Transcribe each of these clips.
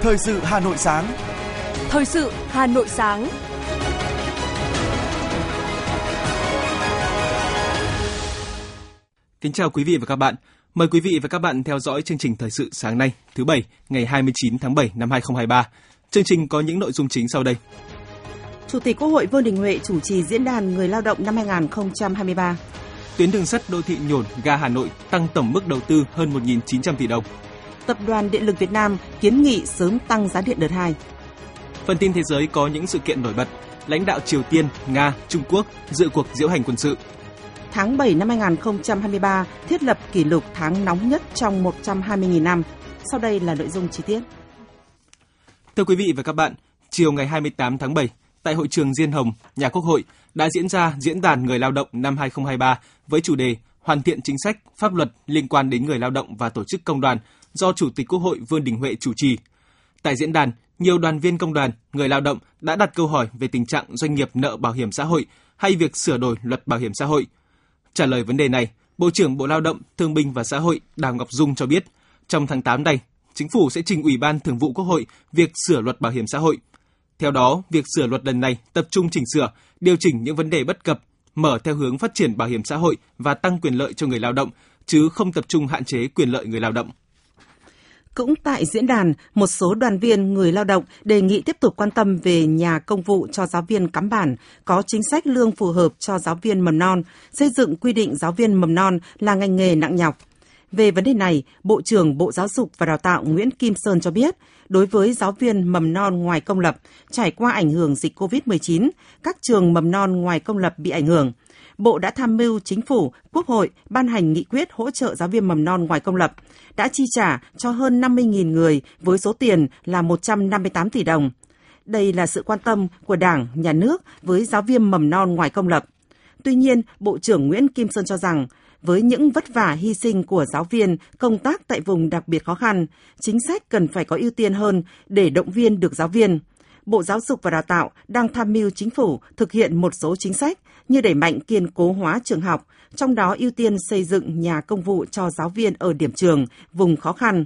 Thời sự Hà Nội sáng. Thời sự Hà Nội sáng. Kính chào quý vị và các bạn. Mời quý vị và các bạn theo dõi chương trình thời sự sáng nay, thứ bảy, ngày 29 tháng 7 năm 2023. Chương trình có những nội dung chính sau đây. Chủ tịch Quốc hội Vương Đình Huệ chủ trì diễn đàn người lao động năm 2023. Tuyến đường sắt đô thị nhổn ga Hà Nội tăng tổng mức đầu tư hơn 1.900 tỷ đồng. Tập đoàn Điện lực Việt Nam kiến nghị sớm tăng giá điện đợt 2. Phần tin thế giới có những sự kiện nổi bật. Lãnh đạo Triều Tiên, Nga, Trung Quốc dự cuộc diễu hành quân sự. Tháng 7 năm 2023 thiết lập kỷ lục tháng nóng nhất trong 120.000 năm. Sau đây là nội dung chi tiết. Thưa quý vị và các bạn, chiều ngày 28 tháng 7, tại hội trường Diên Hồng, nhà Quốc hội đã diễn ra diễn đàn người lao động năm 2023 với chủ đề Hoàn thiện chính sách, pháp luật liên quan đến người lao động và tổ chức công đoàn do Chủ tịch Quốc hội Vương Đình Huệ chủ trì. Tại diễn đàn, nhiều đoàn viên công đoàn, người lao động đã đặt câu hỏi về tình trạng doanh nghiệp nợ bảo hiểm xã hội hay việc sửa đổi luật bảo hiểm xã hội. Trả lời vấn đề này, Bộ trưởng Bộ Lao động, Thương binh và Xã hội Đào Ngọc Dung cho biết, trong tháng 8 này, Chính phủ sẽ trình Ủy ban Thường vụ Quốc hội việc sửa luật bảo hiểm xã hội. Theo đó, việc sửa luật lần này tập trung chỉnh sửa, điều chỉnh những vấn đề bất cập, mở theo hướng phát triển bảo hiểm xã hội và tăng quyền lợi cho người lao động, chứ không tập trung hạn chế quyền lợi người lao động. Cũng tại diễn đàn, một số đoàn viên người lao động đề nghị tiếp tục quan tâm về nhà công vụ cho giáo viên cắm bản, có chính sách lương phù hợp cho giáo viên mầm non, xây dựng quy định giáo viên mầm non là ngành nghề nặng nhọc. Về vấn đề này, Bộ trưởng Bộ Giáo dục và Đào tạo Nguyễn Kim Sơn cho biết, đối với giáo viên mầm non ngoài công lập trải qua ảnh hưởng dịch COVID-19, các trường mầm non ngoài công lập bị ảnh hưởng. Bộ đã tham mưu Chính phủ, Quốc hội ban hành nghị quyết hỗ trợ giáo viên mầm non ngoài công lập, đã chi trả cho hơn 50.000 người với số tiền là 158 tỷ đồng. Đây là sự quan tâm của Đảng, Nhà nước với giáo viên mầm non ngoài công lập. Tuy nhiên, Bộ trưởng Nguyễn Kim Sơn cho rằng, với những vất vả hy sinh của giáo viên công tác tại vùng đặc biệt khó khăn, chính sách cần phải có ưu tiên hơn để động viên được giáo viên. Bộ Giáo dục và Đào tạo đang tham mưu chính phủ thực hiện một số chính sách như đẩy mạnh kiên cố hóa trường học, trong đó ưu tiên xây dựng nhà công vụ cho giáo viên ở điểm trường, vùng khó khăn,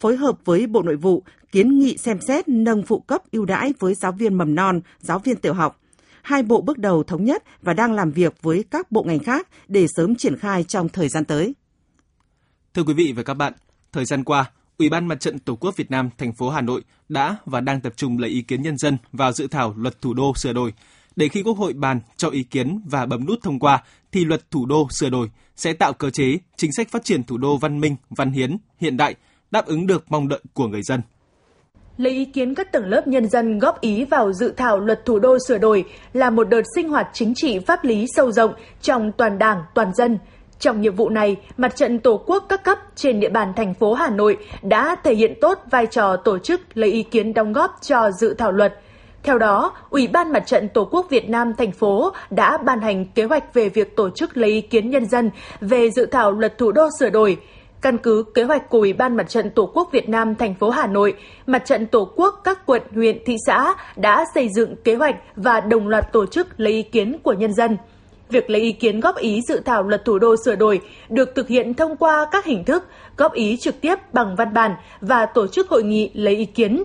phối hợp với Bộ Nội vụ kiến nghị xem xét nâng phụ cấp ưu đãi với giáo viên mầm non, giáo viên tiểu học. Hai bộ bước đầu thống nhất và đang làm việc với các bộ ngành khác để sớm triển khai trong thời gian tới. Thưa quý vị và các bạn, thời gian qua, Ủy ban Mặt trận Tổ quốc Việt Nam thành phố Hà Nội đã và đang tập trung lấy ý kiến nhân dân vào dự thảo luật thủ đô sửa đổi để khi Quốc hội bàn cho ý kiến và bấm nút thông qua thì luật thủ đô sửa đổi sẽ tạo cơ chế chính sách phát triển thủ đô văn minh, văn hiến, hiện đại, đáp ứng được mong đợi của người dân. Lấy ý kiến các tầng lớp nhân dân góp ý vào dự thảo luật thủ đô sửa đổi là một đợt sinh hoạt chính trị pháp lý sâu rộng trong toàn đảng, toàn dân. Trong nhiệm vụ này, Mặt trận Tổ quốc các cấp trên địa bàn thành phố Hà Nội đã thể hiện tốt vai trò tổ chức lấy ý kiến đóng góp cho dự thảo luật – theo đó, Ủy ban Mặt trận Tổ quốc Việt Nam thành phố đã ban hành kế hoạch về việc tổ chức lấy ý kiến nhân dân về dự thảo luật thủ đô sửa đổi. Căn cứ kế hoạch của Ủy ban Mặt trận Tổ quốc Việt Nam thành phố Hà Nội, Mặt trận Tổ quốc các quận, huyện, thị xã đã xây dựng kế hoạch và đồng loạt tổ chức lấy ý kiến của nhân dân. Việc lấy ý kiến góp ý dự thảo luật thủ đô sửa đổi được thực hiện thông qua các hình thức góp ý trực tiếp bằng văn bản và tổ chức hội nghị lấy ý kiến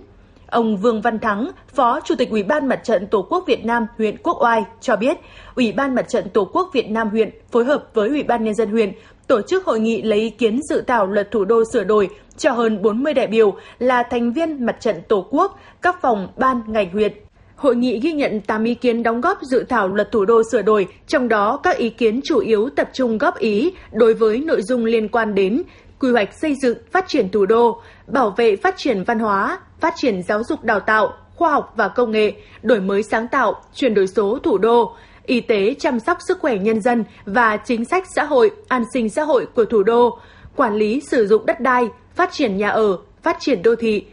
Ông Vương Văn Thắng, Phó Chủ tịch Ủy ban Mặt trận Tổ quốc Việt Nam huyện Quốc Oai cho biết, Ủy ban Mặt trận Tổ quốc Việt Nam huyện phối hợp với Ủy ban Nhân dân huyện tổ chức hội nghị lấy ý kiến dự thảo luật thủ đô sửa đổi cho hơn 40 đại biểu là thành viên Mặt trận Tổ quốc, các phòng ban ngành huyện. Hội nghị ghi nhận 8 ý kiến đóng góp dự thảo luật thủ đô sửa đổi, trong đó các ý kiến chủ yếu tập trung góp ý đối với nội dung liên quan đến quy hoạch xây dựng phát triển thủ đô, bảo vệ phát triển văn hóa, phát triển giáo dục đào tạo, khoa học và công nghệ, đổi mới sáng tạo, chuyển đổi số thủ đô, y tế chăm sóc sức khỏe nhân dân và chính sách xã hội, an sinh xã hội của thủ đô, quản lý sử dụng đất đai, phát triển nhà ở, phát triển đô thị,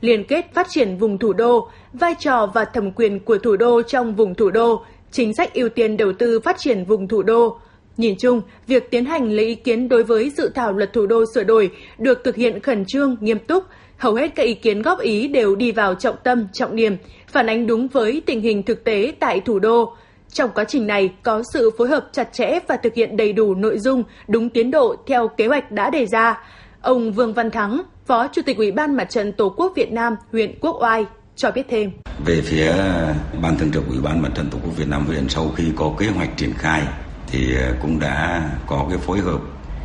liên kết phát triển vùng thủ đô, vai trò và thẩm quyền của thủ đô trong vùng thủ đô, chính sách ưu tiên đầu tư phát triển vùng thủ đô. Nhìn chung, việc tiến hành lấy ý kiến đối với dự thảo luật thủ đô sửa đổi được thực hiện khẩn trương, nghiêm túc, hầu hết các ý kiến góp ý đều đi vào trọng tâm, trọng điểm, phản ánh đúng với tình hình thực tế tại thủ đô. Trong quá trình này có sự phối hợp chặt chẽ và thực hiện đầy đủ nội dung đúng tiến độ theo kế hoạch đã đề ra. Ông Vương Văn Thắng, Phó Chủ tịch Ủy ban Mặt trận Tổ quốc Việt Nam huyện Quốc Oai cho biết thêm. Về phía Ban Thường trực Ủy ban Mặt trận Tổ quốc Việt Nam huyện sau khi có kế hoạch triển khai thì ờ, cũng đã có cái phối hợp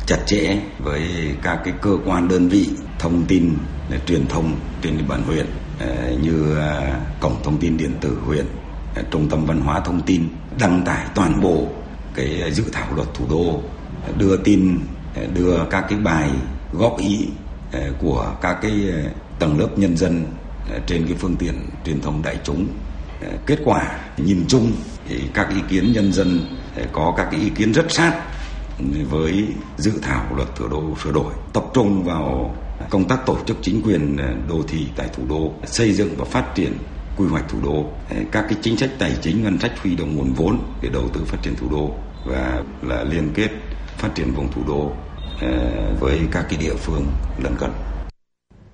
chặt chẽ với các cái cơ quan đơn vị thông tin ờ, truyền thông trên địa bàn huyện ờ, như cổng thông tin điện tử huyện trung tâm văn hóa thông tin, đăng tải toàn bộ cái dự thảo luật thủ đô đưa tin đưa các cái bài góp ý của các cái tầng lớp nhân dân trên cái phương tiện truyền thông đại chúng. Kết quả nhìn chung thì các ý kiến nhân dân có các cái ý kiến rất sát với dự thảo luật thủ đô sửa đổi, tập trung vào công tác tổ chức chính quyền ờ, đô thị tại thủ đô, xây dựng và phát triển quy hoạch thủ đô ờ, các cái chính sách tài chính, ngân sách huy động nguồn vốn để đầu tư phát triển thủ đô và là liên kết phát triển vùng thủ đô ờ, với các cái địa phương lân cận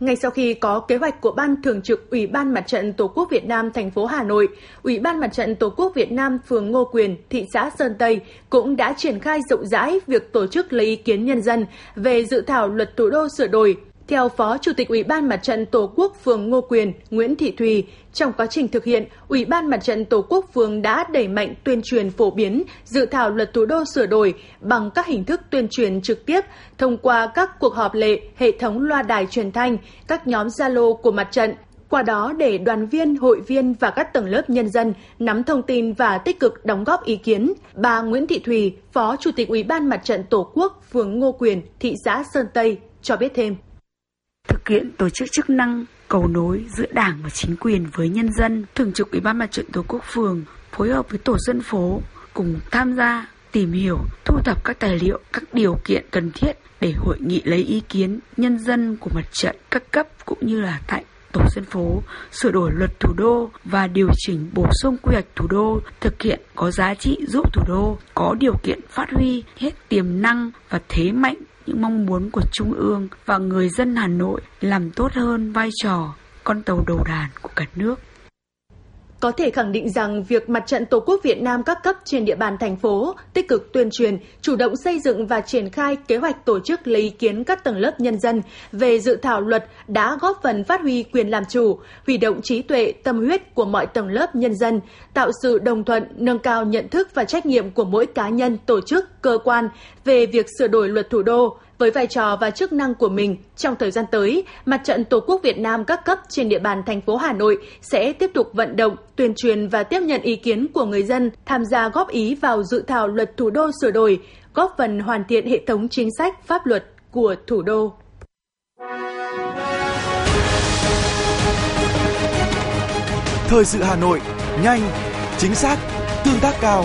ngay sau khi có kế hoạch của Ban Thường trực Ủy ban Mặt trận Tổ quốc Việt Nam thành phố Hà Nội, Ủy ban Mặt trận Tổ quốc Việt Nam phường Ngô Quyền, thị xã Sơn Tây cũng đã triển khai rộng rãi việc tổ chức lấy ý kiến nhân dân về dự thảo luật thủ đô sửa đổi theo Phó Chủ tịch Ủy ban Mặt trận Tổ quốc phường Ngô Quyền Nguyễn Thị Thùy, trong quá trình thực hiện, Ủy ban Mặt trận Tổ quốc phường đã đẩy mạnh tuyên truyền phổ biến dự thảo luật thủ đô sửa đổi bằng các hình thức tuyên truyền trực tiếp thông qua các cuộc họp lệ, hệ thống loa đài truyền thanh, các nhóm Zalo của mặt trận, qua đó để đoàn viên, hội viên và các tầng lớp nhân dân nắm thông tin và tích cực đóng góp ý kiến. Bà Nguyễn Thị Thùy, Phó Chủ tịch Ủy ban Mặt trận Tổ quốc phường Ngô Quyền, thị xã Sơn Tây cho biết thêm thực hiện tổ chức chức năng cầu nối giữa Đảng và chính quyền với nhân dân, Thường trực Ủy ban Mặt trận Tổ quốc phường phối hợp với tổ dân phố cùng tham gia tìm hiểu, thu thập các tài liệu, các điều kiện cần thiết để hội nghị lấy ý kiến nhân dân của mặt trận các cấp cũng như là tại tổ dân phố sửa đổi luật thủ đô và điều chỉnh bổ sung quy hoạch thủ đô thực hiện có giá trị giúp thủ đô có điều kiện phát huy hết tiềm năng và thế mạnh những mong muốn của Trung ương và người dân Hà Nội làm tốt hơn vai trò con tàu đầu đàn của cả nước. Có thể khẳng định rằng việc Mặt trận Tổ quốc Việt Nam các cấp trên địa bàn thành phố tích cực tuyên truyền, chủ động xây dựng và triển khai kế hoạch tổ chức lấy ý kiến các tầng lớp nhân dân về dự thảo luật đã góp phần phát huy quyền làm chủ, huy động trí tuệ, tâm huyết của mọi tầng lớp nhân dân, tạo sự đồng thuận, nâng cao nhận thức và trách nhiệm của mỗi cá nhân, tổ chức, cơ quan về việc sửa đổi luật thủ đô, với vai trò và chức năng của mình, trong thời gian tới, Mặt trận Tổ quốc Việt Nam các cấp trên địa bàn thành phố Hà Nội sẽ tiếp tục vận động, tuyên truyền và tiếp nhận ý kiến của người dân tham gia góp ý vào dự thảo luật thủ đô sửa đổi, góp phần hoàn thiện hệ thống chính sách pháp luật của thủ đô. Thời sự Hà Nội, nhanh, chính xác, tương tác cao.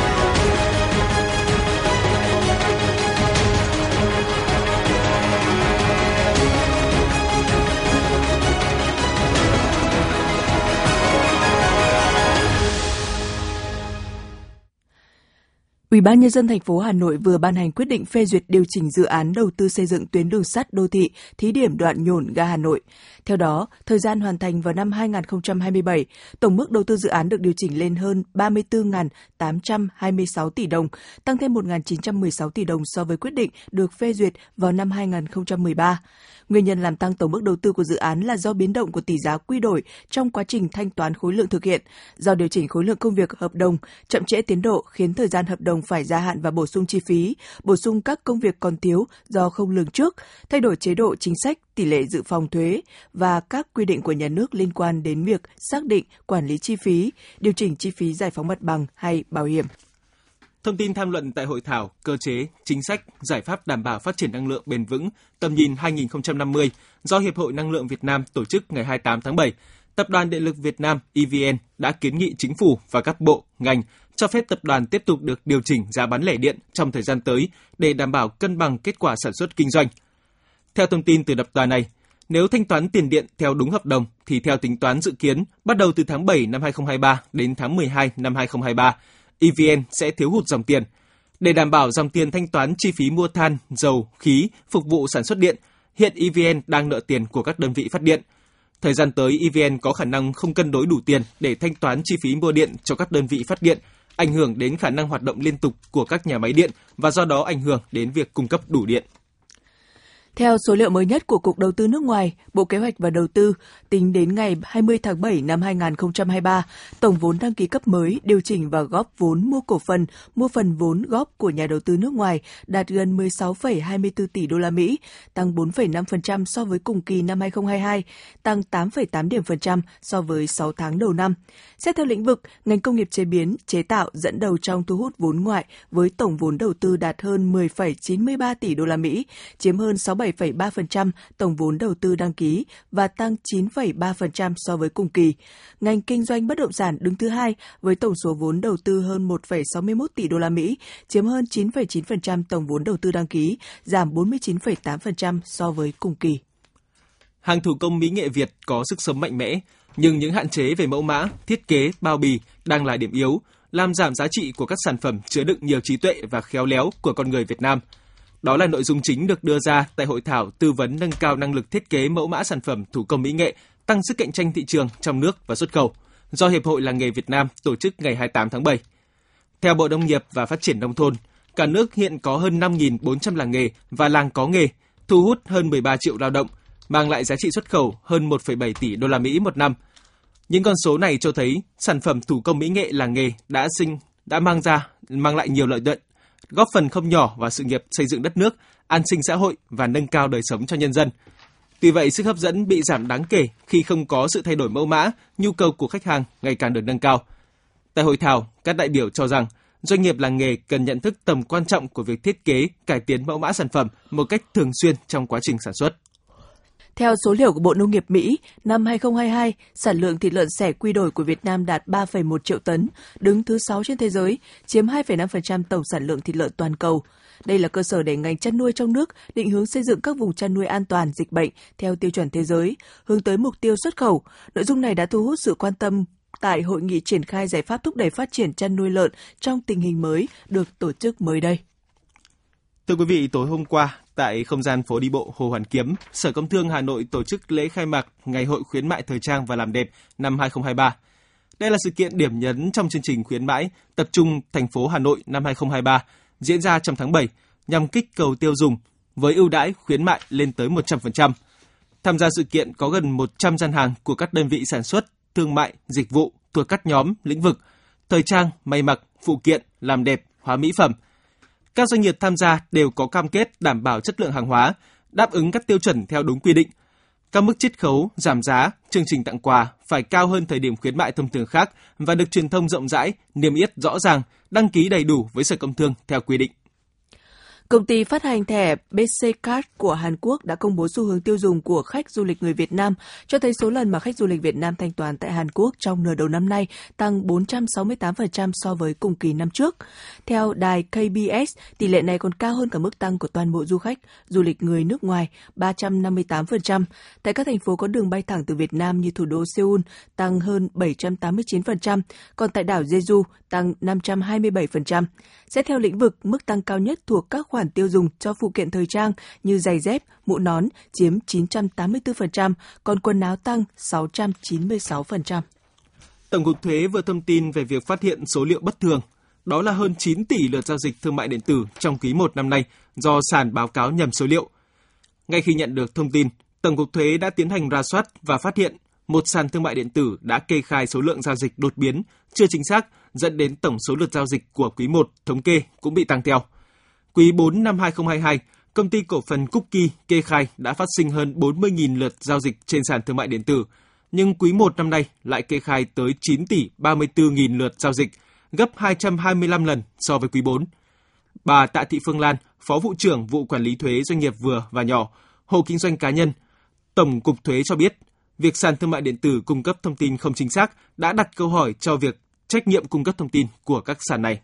Ủy ban nhân dân thành phố Hà Nội vừa ban hành quyết định phê duyệt điều chỉnh dự án đầu tư xây dựng tuyến đường sắt đô thị thí điểm đoạn nhổn ga Hà Nội. Theo đó, thời gian hoàn thành vào năm 2027, tổng mức đầu tư dự án được điều chỉnh lên hơn 34.826 tỷ đồng, tăng thêm 1.916 tỷ đồng so với quyết định được phê duyệt vào năm 2013. Nguyên nhân làm tăng tổng mức đầu tư của dự án là do biến động của tỷ giá quy đổi trong quá trình thanh toán khối lượng thực hiện, do điều chỉnh khối lượng công việc hợp đồng, chậm trễ tiến độ khiến thời gian hợp đồng phải gia hạn và bổ sung chi phí, bổ sung các công việc còn thiếu do không lường trước, thay đổi chế độ chính sách, tỷ lệ dự phòng thuế và các quy định của nhà nước liên quan đến việc xác định quản lý chi phí, điều chỉnh chi phí giải phóng mặt bằng hay bảo hiểm. Thông tin tham luận tại hội thảo cơ chế, chính sách, giải pháp đảm bảo phát triển năng lượng bền vững tầm nhìn 2050 do Hiệp hội Năng lượng Việt Nam tổ chức ngày 28 tháng 7. Tập đoàn Điện lực Việt Nam EVN đã kiến nghị chính phủ và các bộ, ngành cho phép tập đoàn tiếp tục được điều chỉnh giá bán lẻ điện trong thời gian tới để đảm bảo cân bằng kết quả sản xuất kinh doanh. Theo thông tin từ tập đoàn này, nếu thanh toán tiền điện theo đúng hợp đồng thì theo tính toán dự kiến, bắt đầu từ tháng 7 năm 2023 đến tháng 12 năm 2023, EVN sẽ thiếu hụt dòng tiền. Để đảm bảo dòng tiền thanh toán chi phí mua than, dầu, khí phục vụ sản xuất điện, hiện EVN đang nợ tiền của các đơn vị phát điện. Thời gian tới, EVN có khả năng không cân đối đủ tiền để thanh toán chi phí mua điện cho các đơn vị phát điện, ảnh hưởng đến khả năng hoạt động liên tục của các nhà máy điện và do đó ảnh hưởng đến việc cung cấp đủ điện. Theo số liệu mới nhất của Cục Đầu tư nước ngoài, Bộ Kế hoạch và Đầu tư, tính đến ngày 20 tháng 7 năm 2023, tổng vốn đăng ký cấp mới, điều chỉnh và góp vốn mua cổ phần, mua phần vốn góp của nhà đầu tư nước ngoài đạt gần 16,24 tỷ đô la Mỹ, tăng 4,5% so với cùng kỳ năm 2022, tăng 8,8 điểm phần trăm so với 6 tháng đầu năm. Xét theo lĩnh vực, ngành công nghiệp chế biến, chế tạo dẫn đầu trong thu hút vốn ngoại với tổng vốn đầu tư đạt hơn 10,93 tỷ đô la Mỹ, chiếm hơn 6 7,3% tổng vốn đầu tư đăng ký và tăng 9,3% so với cùng kỳ. Ngành kinh doanh bất động sản đứng thứ hai với tổng số vốn đầu tư hơn 1,61 tỷ đô la Mỹ, chiếm hơn 9,9% tổng vốn đầu tư đăng ký, giảm 49,8% so với cùng kỳ. Hàng thủ công mỹ nghệ Việt có sức sống mạnh mẽ, nhưng những hạn chế về mẫu mã, thiết kế, bao bì đang là điểm yếu, làm giảm giá trị của các sản phẩm chứa đựng nhiều trí tuệ và khéo léo của con người Việt Nam – đó là nội dung chính được đưa ra tại hội thảo tư vấn nâng cao năng lực thiết kế mẫu mã sản phẩm thủ công mỹ nghệ, tăng sức cạnh tranh thị trường trong nước và xuất khẩu do Hiệp hội Làng nghề Việt Nam tổ chức ngày 28 tháng 7. Theo Bộ Nông nghiệp và Phát triển Nông thôn, cả nước hiện có hơn 5.400 làng nghề và làng có nghề, thu hút hơn 13 triệu lao động, mang lại giá trị xuất khẩu hơn 1,7 tỷ đô la Mỹ một năm. Những con số này cho thấy sản phẩm thủ công mỹ nghệ làng nghề đã sinh đã mang ra mang lại nhiều lợi nhuận góp phần không nhỏ vào sự nghiệp xây dựng đất nước, an sinh xã hội và nâng cao đời sống cho nhân dân. Tuy vậy, sức hấp dẫn bị giảm đáng kể khi không có sự thay đổi mẫu mã, nhu cầu của khách hàng ngày càng được nâng cao. Tại hội thảo, các đại biểu cho rằng doanh nghiệp làng nghề cần nhận thức tầm quan trọng của việc thiết kế, cải tiến mẫu mã sản phẩm một cách thường xuyên trong quá trình sản xuất. Theo số liệu của Bộ Nông nghiệp Mỹ, năm 2022, sản lượng thịt lợn sẻ quy đổi của Việt Nam đạt 3,1 triệu tấn, đứng thứ 6 trên thế giới, chiếm 2,5% tổng sản lượng thịt lợn toàn cầu. Đây là cơ sở để ngành chăn nuôi trong nước định hướng xây dựng các vùng chăn nuôi an toàn dịch bệnh theo tiêu chuẩn thế giới, hướng tới mục tiêu xuất khẩu. Nội dung này đã thu hút sự quan tâm tại hội nghị triển khai giải pháp thúc đẩy phát triển chăn nuôi lợn trong tình hình mới được tổ chức mới đây. Thưa quý vị, tối hôm qua, tại không gian phố đi bộ Hồ Hoàn Kiếm, Sở Công Thương Hà Nội tổ chức lễ khai mạc Ngày hội khuyến mại thời trang và làm đẹp năm 2023. Đây là sự kiện điểm nhấn trong chương trình khuyến mãi tập trung thành phố Hà Nội năm 2023 diễn ra trong tháng 7 nhằm kích cầu tiêu dùng với ưu đãi khuyến mại lên tới 100%. Tham gia sự kiện có gần 100 gian hàng của các đơn vị sản xuất, thương mại, dịch vụ thuộc các nhóm lĩnh vực thời trang, may mặc, phụ kiện, làm đẹp, hóa mỹ phẩm – các doanh nghiệp tham gia đều có cam kết đảm bảo chất lượng hàng hóa, đáp ứng các tiêu chuẩn theo đúng quy định. Các mức chiết khấu, giảm giá, chương trình tặng quà phải cao hơn thời điểm khuyến mại thông thường khác và được truyền thông rộng rãi, niêm yết rõ ràng, đăng ký đầy đủ với Sở Công Thương theo quy định. Công ty phát hành thẻ BC Card của Hàn Quốc đã công bố xu hướng tiêu dùng của khách du lịch người Việt Nam, cho thấy số lần mà khách du lịch Việt Nam thanh toán tại Hàn Quốc trong nửa đầu năm nay tăng 468% so với cùng kỳ năm trước. Theo đài KBS, tỷ lệ này còn cao hơn cả mức tăng của toàn bộ du khách du lịch người nước ngoài 358%. Tại các thành phố có đường bay thẳng từ Việt Nam như thủ đô Seoul tăng hơn 789%, còn tại đảo Jeju tăng 527%. Xét theo lĩnh vực, mức tăng cao nhất thuộc các khoản tiêu dùng cho phụ kiện thời trang như giày dép, mũ nón chiếm 984%, còn quần áo tăng 696%. Tổng cục Thuế vừa thông tin về việc phát hiện số liệu bất thường, đó là hơn 9 tỷ lượt giao dịch thương mại điện tử trong quý 1 năm nay do sàn báo cáo nhầm số liệu. Ngay khi nhận được thông tin, Tổng cục Thuế đã tiến hành ra soát và phát hiện một sàn thương mại điện tử đã kê khai số lượng giao dịch đột biến, chưa chính xác, dẫn đến tổng số lượt giao dịch của quý 1 thống kê cũng bị tăng theo. Quý 4 năm 2022, công ty cổ phần Cookie kê khai đã phát sinh hơn 40.000 lượt giao dịch trên sàn thương mại điện tử, nhưng quý 1 năm nay lại kê khai tới 9 tỷ 34.000 lượt giao dịch, gấp 225 lần so với quý 4. Bà Tạ Thị Phương Lan, Phó vụ trưởng vụ quản lý thuế doanh nghiệp vừa và nhỏ, hộ kinh doanh cá nhân, Tổng cục thuế cho biết, việc sàn thương mại điện tử cung cấp thông tin không chính xác đã đặt câu hỏi cho việc trách nhiệm cung cấp thông tin của các sàn này.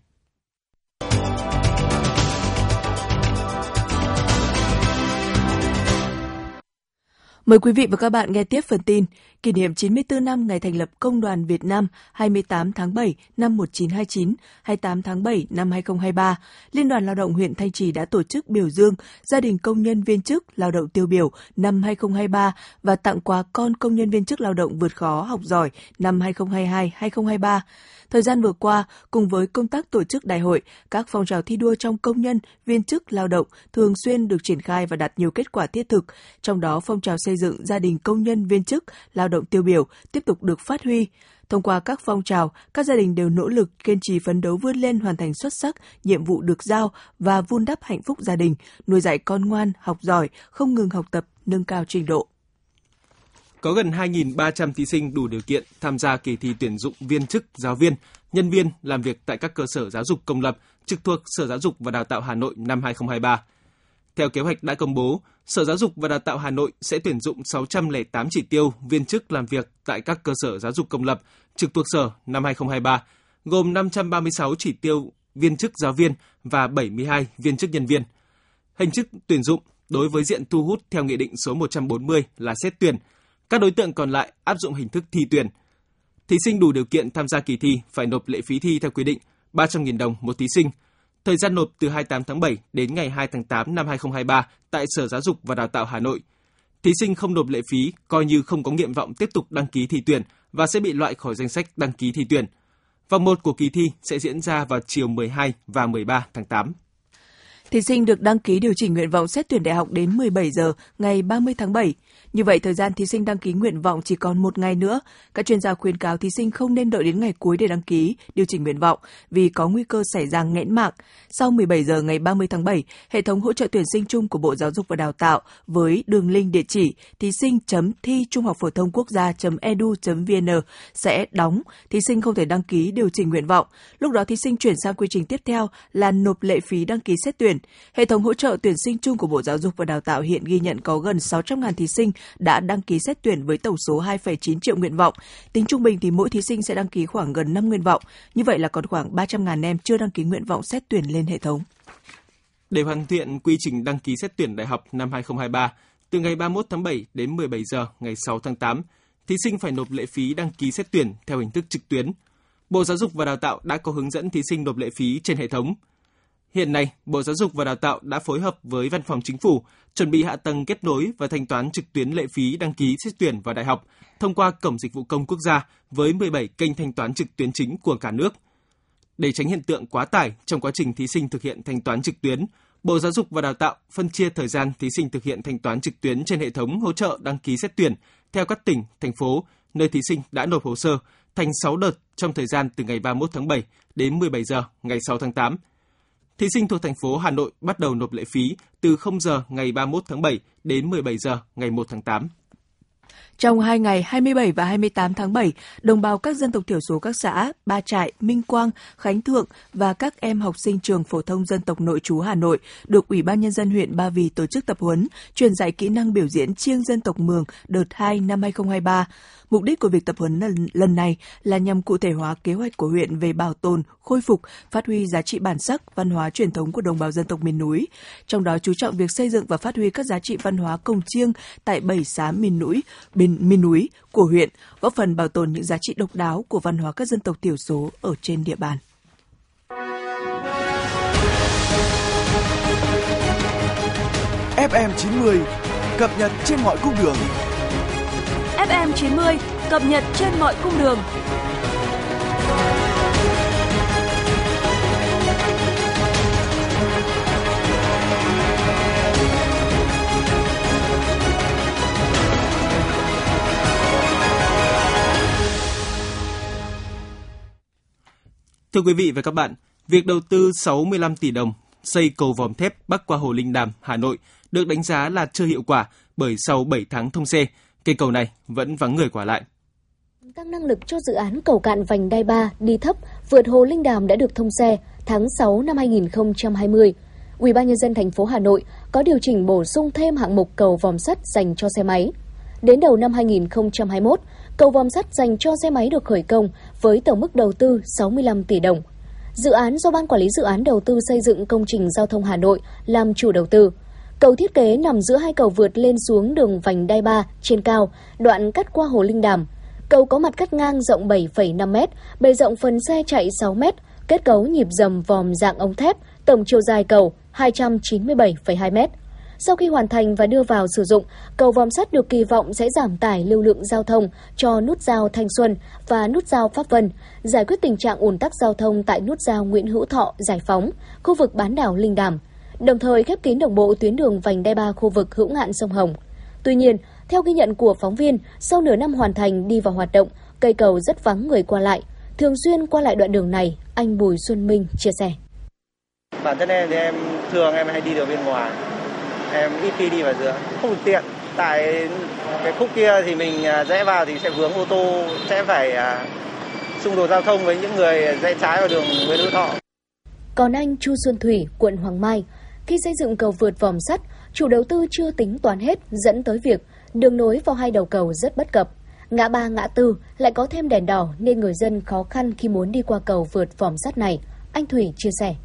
Mời quý vị và các bạn nghe tiếp phần tin kỷ niệm 94 năm ngày thành lập Công đoàn Việt Nam 28 tháng 7 năm 1929, 28 tháng 7 năm 2023, Liên đoàn Lao động huyện Thanh Trì đã tổ chức biểu dương gia đình công nhân viên chức lao động tiêu biểu năm 2023 và tặng quà con công nhân viên chức lao động vượt khó học giỏi năm 2022-2023. Thời gian vừa qua, cùng với công tác tổ chức đại hội, các phong trào thi đua trong công nhân, viên chức lao động thường xuyên được triển khai và đạt nhiều kết quả thiết thực. Trong đó, phong trào xây dựng gia đình công nhân viên chức lao động tiêu biểu tiếp tục được phát huy. Thông qua các phong trào, các gia đình đều nỗ lực kiên trì phấn đấu vươn lên hoàn thành xuất sắc nhiệm vụ được giao và vun đắp hạnh phúc gia đình, nuôi dạy con ngoan, học giỏi, không ngừng học tập, nâng cao trình độ có gần 2.300 thí sinh đủ điều kiện tham gia kỳ thi tuyển dụng viên chức, giáo viên, nhân viên làm việc tại các cơ sở giáo dục công lập trực thuộc Sở Giáo dục và Đào tạo Hà Nội năm 2023. Theo kế hoạch đã công bố, Sở Giáo dục và Đào tạo Hà Nội sẽ tuyển dụng 608 chỉ tiêu viên chức làm việc tại các cơ sở giáo dục công lập trực thuộc Sở năm 2023, gồm 536 chỉ tiêu viên chức giáo viên và 72 viên chức nhân viên. Hình thức tuyển dụng đối với diện thu hút theo Nghị định số 140 là xét tuyển, các đối tượng còn lại áp dụng hình thức thi tuyển. Thí sinh đủ điều kiện tham gia kỳ thi phải nộp lệ phí thi theo quy định 300.000 đồng một thí sinh. Thời gian nộp từ 28 tháng 7 đến ngày 2 tháng 8 năm 2023 tại Sở Giáo dục và Đào tạo Hà Nội. Thí sinh không nộp lệ phí, coi như không có nguyện vọng tiếp tục đăng ký thi tuyển và sẽ bị loại khỏi danh sách đăng ký thi tuyển. Vòng 1 của kỳ thi sẽ diễn ra vào chiều 12 và 13 tháng 8. Thí sinh được đăng ký điều chỉnh nguyện vọng xét tuyển đại học đến 17 giờ ngày 30 tháng 7. Như vậy, thời gian thí sinh đăng ký nguyện vọng chỉ còn một ngày nữa. Các chuyên gia khuyến cáo thí sinh không nên đợi đến ngày cuối để đăng ký, điều chỉnh nguyện vọng vì có nguy cơ xảy ra nghẽn mạng. Sau 17 giờ ngày 30 tháng 7, hệ thống hỗ trợ tuyển sinh chung của Bộ Giáo dục và Đào tạo với đường link địa chỉ thí sinh thi trung học phổ thông quốc gia.edu.vn sẽ đóng. Thí sinh không thể đăng ký điều chỉnh nguyện vọng. Lúc đó thí sinh chuyển sang quy trình tiếp theo là nộp lệ phí đăng ký xét tuyển. Hệ thống hỗ trợ tuyển sinh chung của Bộ Giáo dục và Đào tạo hiện ghi nhận có gần 600.000 thí sinh đã đăng ký xét tuyển với tổng số 2,9 triệu nguyện vọng. Tính trung bình thì mỗi thí sinh sẽ đăng ký khoảng gần 5 nguyện vọng. Như vậy là còn khoảng 300.000 em chưa đăng ký nguyện vọng xét tuyển lên hệ thống. Để hoàn thiện quy trình đăng ký xét tuyển đại học năm 2023, từ ngày 31 tháng 7 đến 17 giờ ngày 6 tháng 8, thí sinh phải nộp lệ phí đăng ký xét tuyển theo hình thức trực tuyến. Bộ Giáo dục và Đào tạo đã có hướng dẫn thí sinh nộp lệ phí trên hệ thống. Hiện nay, Bộ Giáo dục và Đào tạo đã phối hợp với Văn phòng Chính phủ chuẩn bị hạ tầng kết nối và thanh toán trực tuyến lệ phí đăng ký xét tuyển vào đại học thông qua Cổng Dịch vụ Công Quốc gia với 17 kênh thanh toán trực tuyến chính của cả nước. Để tránh hiện tượng quá tải trong quá trình thí sinh thực hiện thanh toán trực tuyến, Bộ Giáo dục và Đào tạo phân chia thời gian thí sinh thực hiện thanh toán trực tuyến trên hệ thống hỗ trợ đăng ký xét tuyển theo các tỉnh, thành phố nơi thí sinh đã nộp hồ sơ thành 6 đợt trong thời gian từ ngày 31 tháng 7 đến 17 giờ ngày 6 tháng 8 Thí sinh thuộc thành phố Hà Nội bắt đầu nộp lệ phí từ 0 giờ ngày 31 tháng 7 đến 17 giờ ngày 1 tháng 8. Trong hai ngày 27 và 28 tháng 7, đồng bào các dân tộc thiểu số các xã Ba Trại, Minh Quang, Khánh Thượng và các em học sinh trường phổ thông dân tộc nội trú Hà Nội được Ủy ban Nhân dân huyện Ba Vì tổ chức tập huấn, truyền dạy kỹ năng biểu diễn chiêng dân tộc Mường đợt 2 năm 2023. Mục đích của việc tập huấn lần, lần này là nhằm cụ thể hóa kế hoạch của huyện về bảo tồn, khôi phục, phát huy giá trị bản sắc, văn hóa truyền thống của đồng bào dân tộc miền núi. Trong đó chú trọng việc xây dựng và phát huy các giá trị văn hóa cồng chiêng tại bảy xã miền núi, bên miền núi của huyện, góp phần bảo tồn những giá trị độc đáo của văn hóa các dân tộc thiểu số ở trên địa bàn. FM 90 cập nhật trên mọi cung đường. FM 90 cập nhật trên mọi cung đường. Thưa quý vị và các bạn, việc đầu tư 65 tỷ đồng xây cầu vòm thép bắc qua Hồ Linh Đàm, Hà Nội được đánh giá là chưa hiệu quả bởi sau 7 tháng thông xe, cây cầu này vẫn vắng người qua lại. Tăng năng lực cho dự án cầu cạn vành đai 3 đi thấp vượt Hồ Linh Đàm đã được thông xe tháng 6 năm 2020. Ủy ban nhân dân thành phố Hà Nội có điều chỉnh bổ sung thêm hạng mục cầu vòm sắt dành cho xe máy. Đến đầu năm 2021, cầu vòm sắt dành cho xe máy được khởi công với tổng mức đầu tư 65 tỷ đồng. Dự án do Ban Quản lý Dự án Đầu tư xây dựng công trình giao thông Hà Nội làm chủ đầu tư. Cầu thiết kế nằm giữa hai cầu vượt lên xuống đường vành đai 3 trên cao, đoạn cắt qua hồ Linh Đàm. Cầu có mặt cắt ngang rộng 7,5 m, bề rộng phần xe chạy 6 m, kết cấu nhịp dầm vòm dạng ống thép, tổng chiều dài cầu 297,2 m. Sau khi hoàn thành và đưa vào sử dụng, cầu vòm sắt được kỳ vọng sẽ giảm tải lưu lượng giao thông cho nút giao Thanh Xuân và nút giao Pháp Vân, giải quyết tình trạng ùn tắc giao thông tại nút giao Nguyễn Hữu Thọ, Giải Phóng, khu vực bán đảo Linh Đàm, đồng thời khép kín đồng bộ tuyến đường vành đai ba khu vực hữu ngạn sông Hồng. Tuy nhiên, theo ghi nhận của phóng viên, sau nửa năm hoàn thành đi vào hoạt động, cây cầu rất vắng người qua lại. Thường xuyên qua lại đoạn đường này, anh Bùi Xuân Minh chia sẻ. Bản thân em thì em thường em hay đi đường bên ngoài em ít khi đi vào giữa không được tiện tại cái khúc kia thì mình à, rẽ vào thì sẽ vướng ô tô sẽ phải à, xung đột giao thông với những người rẽ trái vào đường Nguyễn Hữu Thọ. Còn anh Chu Xuân Thủy, quận Hoàng Mai, khi xây dựng cầu vượt vòm sắt, chủ đầu tư chưa tính toán hết dẫn tới việc đường nối vào hai đầu cầu rất bất cập. Ngã ba ngã tư lại có thêm đèn đỏ nên người dân khó khăn khi muốn đi qua cầu vượt vòm sắt này. Anh Thủy chia sẻ.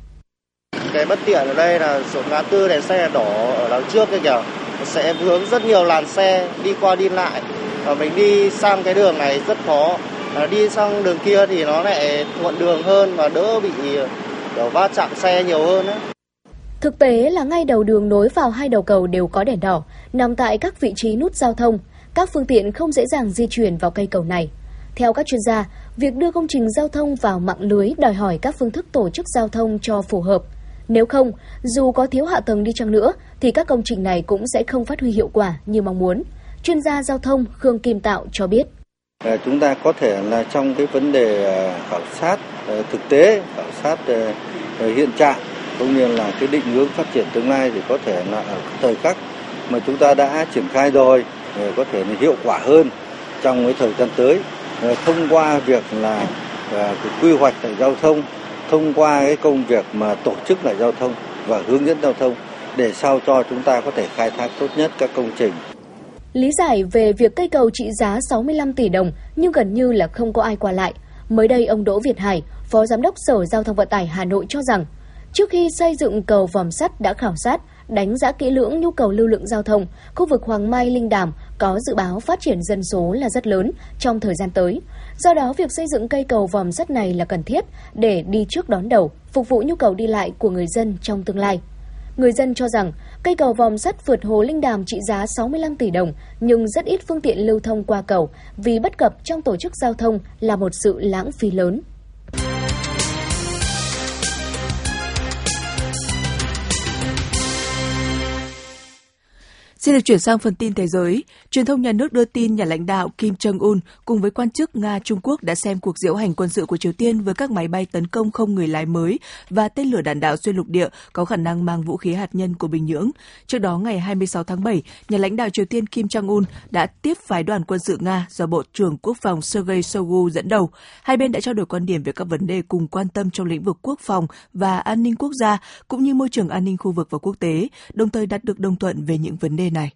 Cái bất tiện ở đây là chỗ ngã tư đèn xe đỏ ở đằng trước kia kìa sẽ hướng rất nhiều làn xe đi qua đi lại và mình đi sang cái đường này rất khó à, đi sang đường kia thì nó lại thuận đường hơn và đỡ bị kiểu va chạm xe nhiều hơn ấy. Thực tế là ngay đầu đường nối vào hai đầu cầu đều có đèn đỏ, nằm tại các vị trí nút giao thông. Các phương tiện không dễ dàng di chuyển vào cây cầu này. Theo các chuyên gia, việc đưa công trình giao thông vào mạng lưới đòi hỏi các phương thức tổ chức giao thông cho phù hợp. Nếu không, dù có thiếu hạ tầng đi chăng nữa, thì các công trình này cũng sẽ không phát huy hiệu quả như mong muốn. Chuyên gia giao thông Khương Kim Tạo cho biết. À, chúng ta có thể là trong cái vấn đề à, khảo sát à, thực tế, khảo sát hiện trạng cũng như là cái định hướng phát triển tương lai thì có thể là ở thời khắc mà chúng ta đã triển khai rồi có thể là hiệu quả hơn trong cái thời gian tới thông qua việc là cái quy hoạch lại giao thông thông qua cái công việc mà tổ chức lại giao thông và hướng dẫn giao thông để sao cho chúng ta có thể khai thác tốt nhất các công trình. Lý giải về việc cây cầu trị giá 65 tỷ đồng nhưng gần như là không có ai qua lại. Mới đây ông Đỗ Việt Hải, Phó Giám đốc Sở Giao thông Vận tải Hà Nội cho rằng, trước khi xây dựng cầu vòm sắt đã khảo sát, đánh giá kỹ lưỡng nhu cầu lưu lượng giao thông, khu vực Hoàng Mai Linh Đàm có dự báo phát triển dân số là rất lớn trong thời gian tới. Do đó, việc xây dựng cây cầu vòm sắt này là cần thiết để đi trước đón đầu, phục vụ nhu cầu đi lại của người dân trong tương lai. Người dân cho rằng cây cầu vòm sắt vượt hồ Linh Đàm trị giá 65 tỷ đồng nhưng rất ít phương tiện lưu thông qua cầu vì bất cập trong tổ chức giao thông là một sự lãng phí lớn. Xin được chuyển sang phần tin thế giới. Truyền thông nhà nước đưa tin nhà lãnh đạo Kim Jong-un cùng với quan chức Nga Trung Quốc đã xem cuộc diễu hành quân sự của Triều Tiên với các máy bay tấn công không người lái mới và tên lửa đạn đạo xuyên lục địa có khả năng mang vũ khí hạt nhân của Bình Nhưỡng. Trước đó, ngày 26 tháng 7, nhà lãnh đạo Triều Tiên Kim Jong-un đã tiếp phái đoàn quân sự Nga do Bộ trưởng Quốc phòng Sergei Shoigu dẫn đầu. Hai bên đã trao đổi quan điểm về các vấn đề cùng quan tâm trong lĩnh vực quốc phòng và an ninh quốc gia, cũng như môi trường an ninh khu vực và quốc tế, đồng thời đạt được đồng thuận về những vấn đề này.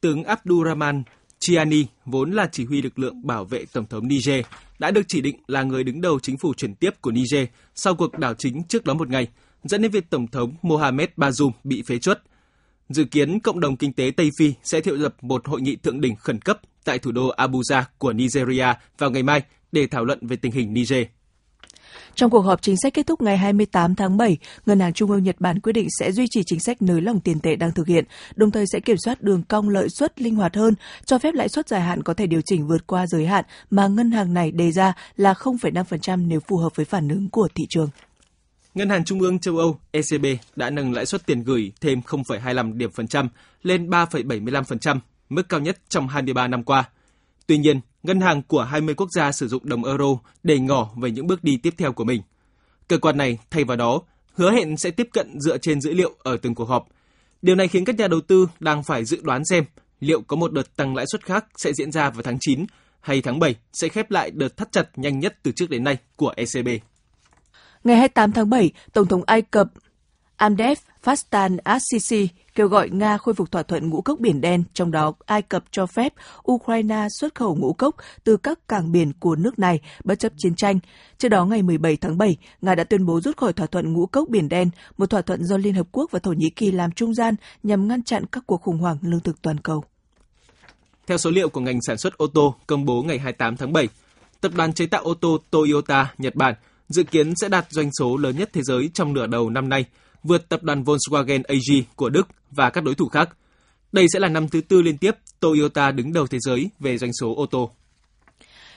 Tướng Abdurrahman Chiani, vốn là chỉ huy lực lượng bảo vệ Tổng thống Niger, đã được chỉ định là người đứng đầu chính phủ chuyển tiếp của Niger sau cuộc đảo chính trước đó một ngày, dẫn đến việc Tổng thống Mohamed Bazoum bị phế truất. Dự kiến cộng đồng kinh tế Tây Phi sẽ triệu tập một hội nghị thượng đỉnh khẩn cấp tại thủ đô Abuja của Nigeria vào ngày mai để thảo luận về tình hình Niger. Trong cuộc họp chính sách kết thúc ngày 28 tháng 7, Ngân hàng Trung ương Nhật Bản quyết định sẽ duy trì chính sách nới lỏng tiền tệ đang thực hiện, đồng thời sẽ kiểm soát đường cong lợi suất linh hoạt hơn, cho phép lãi suất dài hạn có thể điều chỉnh vượt qua giới hạn mà ngân hàng này đề ra là 0,5% nếu phù hợp với phản ứng của thị trường. Ngân hàng Trung ương châu Âu ECB đã nâng lãi suất tiền gửi thêm 0,25 điểm phần trăm lên 3,75%, mức cao nhất trong 23 năm qua. Tuy nhiên, ngân hàng của 20 quốc gia sử dụng đồng euro để ngỏ về những bước đi tiếp theo của mình. Cơ quan này thay vào đó hứa hẹn sẽ tiếp cận dựa trên dữ liệu ở từng cuộc họp. Điều này khiến các nhà đầu tư đang phải dự đoán xem liệu có một đợt tăng lãi suất khác sẽ diễn ra vào tháng 9 hay tháng 7 sẽ khép lại đợt thắt chặt nhanh nhất từ trước đến nay của ECB. Ngày 28 tháng 7, Tổng thống Ai Cập Amdef Fastan Assisi kêu gọi Nga khôi phục thỏa thuận ngũ cốc Biển Đen, trong đó Ai Cập cho phép Ukraine xuất khẩu ngũ cốc từ các cảng biển của nước này bất chấp chiến tranh. Trước đó, ngày 17 tháng 7, Nga đã tuyên bố rút khỏi thỏa thuận ngũ cốc Biển Đen, một thỏa thuận do Liên Hợp Quốc và Thổ Nhĩ Kỳ làm trung gian nhằm ngăn chặn các cuộc khủng hoảng lương thực toàn cầu. Theo số liệu của ngành sản xuất ô tô công bố ngày 28 tháng 7, tập đoàn chế tạo ô tô Toyota Nhật Bản dự kiến sẽ đạt doanh số lớn nhất thế giới trong nửa đầu năm nay, vượt tập đoàn Volkswagen AG của Đức và các đối thủ khác. Đây sẽ là năm thứ tư liên tiếp Toyota đứng đầu thế giới về doanh số ô tô.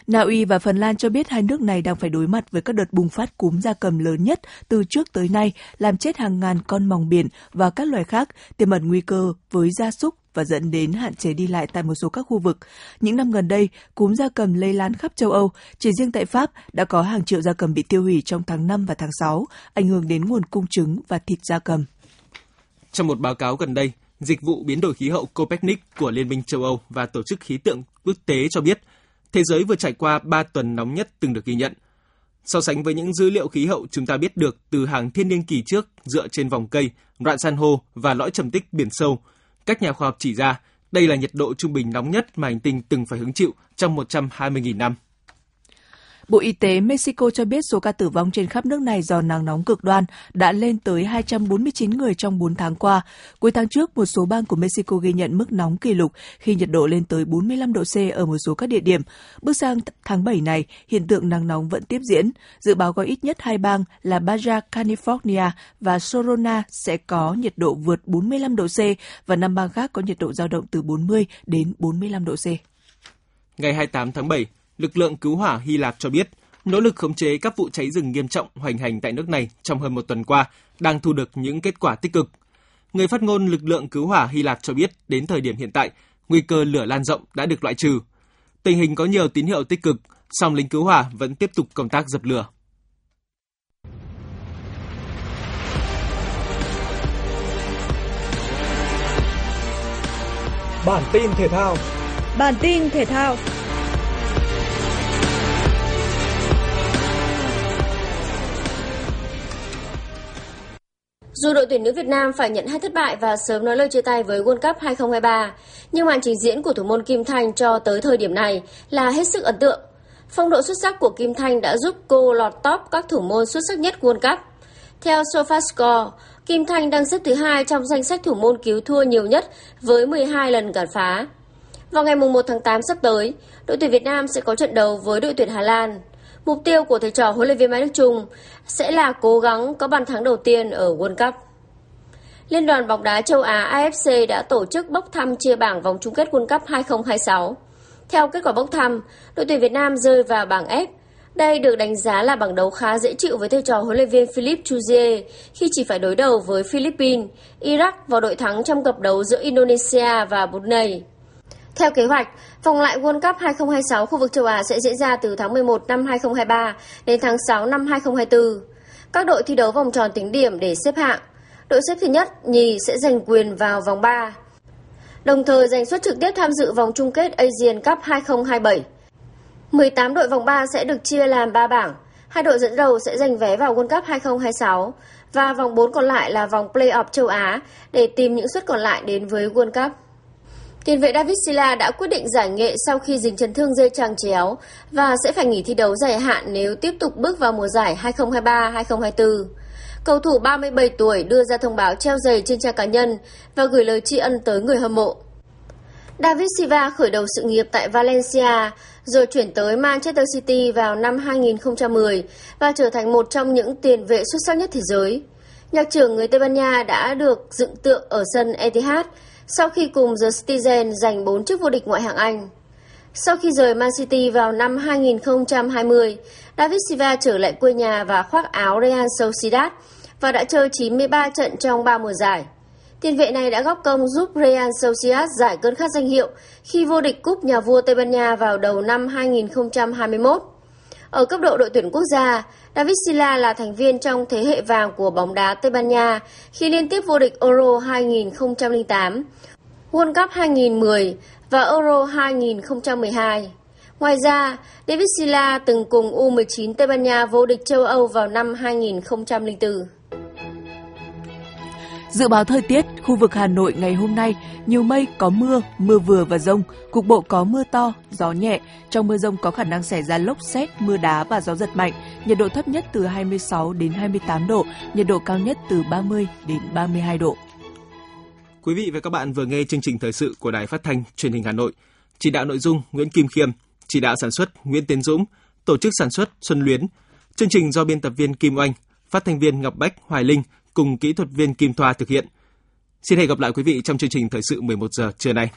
Na Uy và Phần Lan cho biết hai nước này đang phải đối mặt với các đợt bùng phát cúm gia cầm lớn nhất từ trước tới nay, làm chết hàng ngàn con mòng biển và các loài khác, tiềm ẩn nguy cơ với gia súc và dẫn đến hạn chế đi lại tại một số các khu vực. Những năm gần đây, cúm gia cầm lây lan khắp châu Âu. Chỉ riêng tại Pháp đã có hàng triệu gia cầm bị tiêu hủy trong tháng 5 và tháng 6, ảnh hưởng đến nguồn cung trứng và thịt gia cầm. Trong một báo cáo gần đây, Dịch vụ biến đổi khí hậu Copernic của Liên minh châu Âu và Tổ chức Khí tượng Quốc tế cho biết, thế giới vừa trải qua 3 tuần nóng nhất từng được ghi nhận. So sánh với những dữ liệu khí hậu chúng ta biết được từ hàng thiên niên kỷ trước dựa trên vòng cây, rạn san hô và lõi trầm tích biển sâu, các nhà khoa học chỉ ra, đây là nhiệt độ trung bình nóng nhất mà hành tinh từng phải hứng chịu trong 120.000 năm. Bộ Y tế Mexico cho biết số ca tử vong trên khắp nước này do nắng nóng cực đoan đã lên tới 249 người trong 4 tháng qua. Cuối tháng trước, một số bang của Mexico ghi nhận mức nóng kỷ lục khi nhiệt độ lên tới 45 độ C ở một số các địa điểm. Bước sang tháng 7 này, hiện tượng nắng nóng vẫn tiếp diễn. Dự báo có ít nhất hai bang là Baja California và Sorona sẽ có nhiệt độ vượt 45 độ C và năm bang khác có nhiệt độ dao động từ 40 đến 45 độ C. Ngày 28 tháng 7, lực lượng cứu hỏa Hy Lạp cho biết nỗ lực khống chế các vụ cháy rừng nghiêm trọng hoành hành tại nước này trong hơn một tuần qua đang thu được những kết quả tích cực. Người phát ngôn lực lượng cứu hỏa Hy Lạp cho biết đến thời điểm hiện tại, nguy cơ lửa lan rộng đã được loại trừ. Tình hình có nhiều tín hiệu tích cực, song lính cứu hỏa vẫn tiếp tục công tác dập lửa. Bản tin thể thao Bản tin thể thao Dù đội tuyển nữ Việt Nam phải nhận hai thất bại và sớm nói lời chia tay với World Cup 2023, nhưng màn trình diễn của thủ môn Kim Thanh cho tới thời điểm này là hết sức ấn tượng. Phong độ xuất sắc của Kim Thanh đã giúp cô lọt top các thủ môn xuất sắc nhất World Cup. Theo SofaScore, Kim Thanh đang xếp thứ hai trong danh sách thủ môn cứu thua nhiều nhất với 12 lần cản phá. Vào ngày 1 tháng 8 sắp tới, đội tuyển Việt Nam sẽ có trận đấu với đội tuyển Hà Lan. Mục tiêu của thầy trò huấn luyện viên Mai Đức Chung sẽ là cố gắng có bàn thắng đầu tiên ở World Cup. Liên đoàn bóng đá châu Á AFC đã tổ chức bốc thăm chia bảng vòng chung kết World Cup 2026. Theo kết quả bốc thăm, đội tuyển Việt Nam rơi vào bảng F. Đây được đánh giá là bảng đấu khá dễ chịu với thầy trò huấn luyện viên Philip Chuzier khi chỉ phải đối đầu với Philippines, Iraq vào đội thắng trong cặp đấu giữa Indonesia và Brunei. Theo kế hoạch, vòng lại World Cup 2026 khu vực châu Á sẽ diễn ra từ tháng 11 năm 2023 đến tháng 6 năm 2024. Các đội thi đấu vòng tròn tính điểm để xếp hạng. Đội xếp thứ nhất, nhì sẽ giành quyền vào vòng 3. Đồng thời giành suất trực tiếp tham dự vòng chung kết Asian Cup 2027. 18 đội vòng 3 sẽ được chia làm 3 bảng. Hai đội dẫn đầu sẽ giành vé vào World Cup 2026 và vòng 4 còn lại là vòng Play-off châu Á để tìm những suất còn lại đến với World Cup. Tiền vệ David Silla đã quyết định giải nghệ sau khi dính chấn thương dây chằng chéo và sẽ phải nghỉ thi đấu dài hạn nếu tiếp tục bước vào mùa giải 2023-2024. Cầu thủ 37 tuổi đưa ra thông báo treo giày trên trang cá nhân và gửi lời tri ân tới người hâm mộ. David Silva khởi đầu sự nghiệp tại Valencia, rồi chuyển tới Manchester City vào năm 2010 và trở thành một trong những tiền vệ xuất sắc nhất thế giới. Nhạc trưởng người Tây Ban Nha đã được dựng tượng ở sân Etihad sau khi cùng The Citizen giành 4 chức vô địch ngoại hạng Anh. Sau khi rời Man City vào năm 2020, David Silva trở lại quê nhà và khoác áo Real Sociedad và đã chơi 93 trận trong 3 mùa giải. Tiền vệ này đã góp công giúp Real Sociedad giải cơn khát danh hiệu khi vô địch cúp nhà vua Tây Ban Nha vào đầu năm 2021. Ở cấp độ đội tuyển quốc gia, David Silla là thành viên trong thế hệ vàng của bóng đá Tây Ban Nha khi liên tiếp vô địch Euro 2008, World Cup 2010 và Euro 2012. Ngoài ra, David Silla từng cùng U19 Tây Ban Nha vô địch châu Âu vào năm 2004. Dự báo thời tiết, khu vực Hà Nội ngày hôm nay nhiều mây, có mưa, mưa vừa và rông, cục bộ có mưa to, gió nhẹ. Trong mưa rông có khả năng xảy ra lốc xét, mưa đá và gió giật mạnh. Nhiệt độ thấp nhất từ 26 đến 28 độ, nhiệt độ cao nhất từ 30 đến 32 độ. Quý vị và các bạn vừa nghe chương trình thời sự của Đài Phát thanh Truyền hình Hà Nội. Chỉ đạo nội dung Nguyễn Kim Khiêm, chỉ đạo sản xuất Nguyễn Tiến Dũng, tổ chức sản xuất Xuân Luyến. Chương trình do biên tập viên Kim Oanh, phát thanh viên Ngọc Bách, Hoài Linh cùng kỹ thuật viên Kim Thoa thực hiện. Xin hẹn gặp lại quý vị trong chương trình thời sự 11 giờ trưa nay.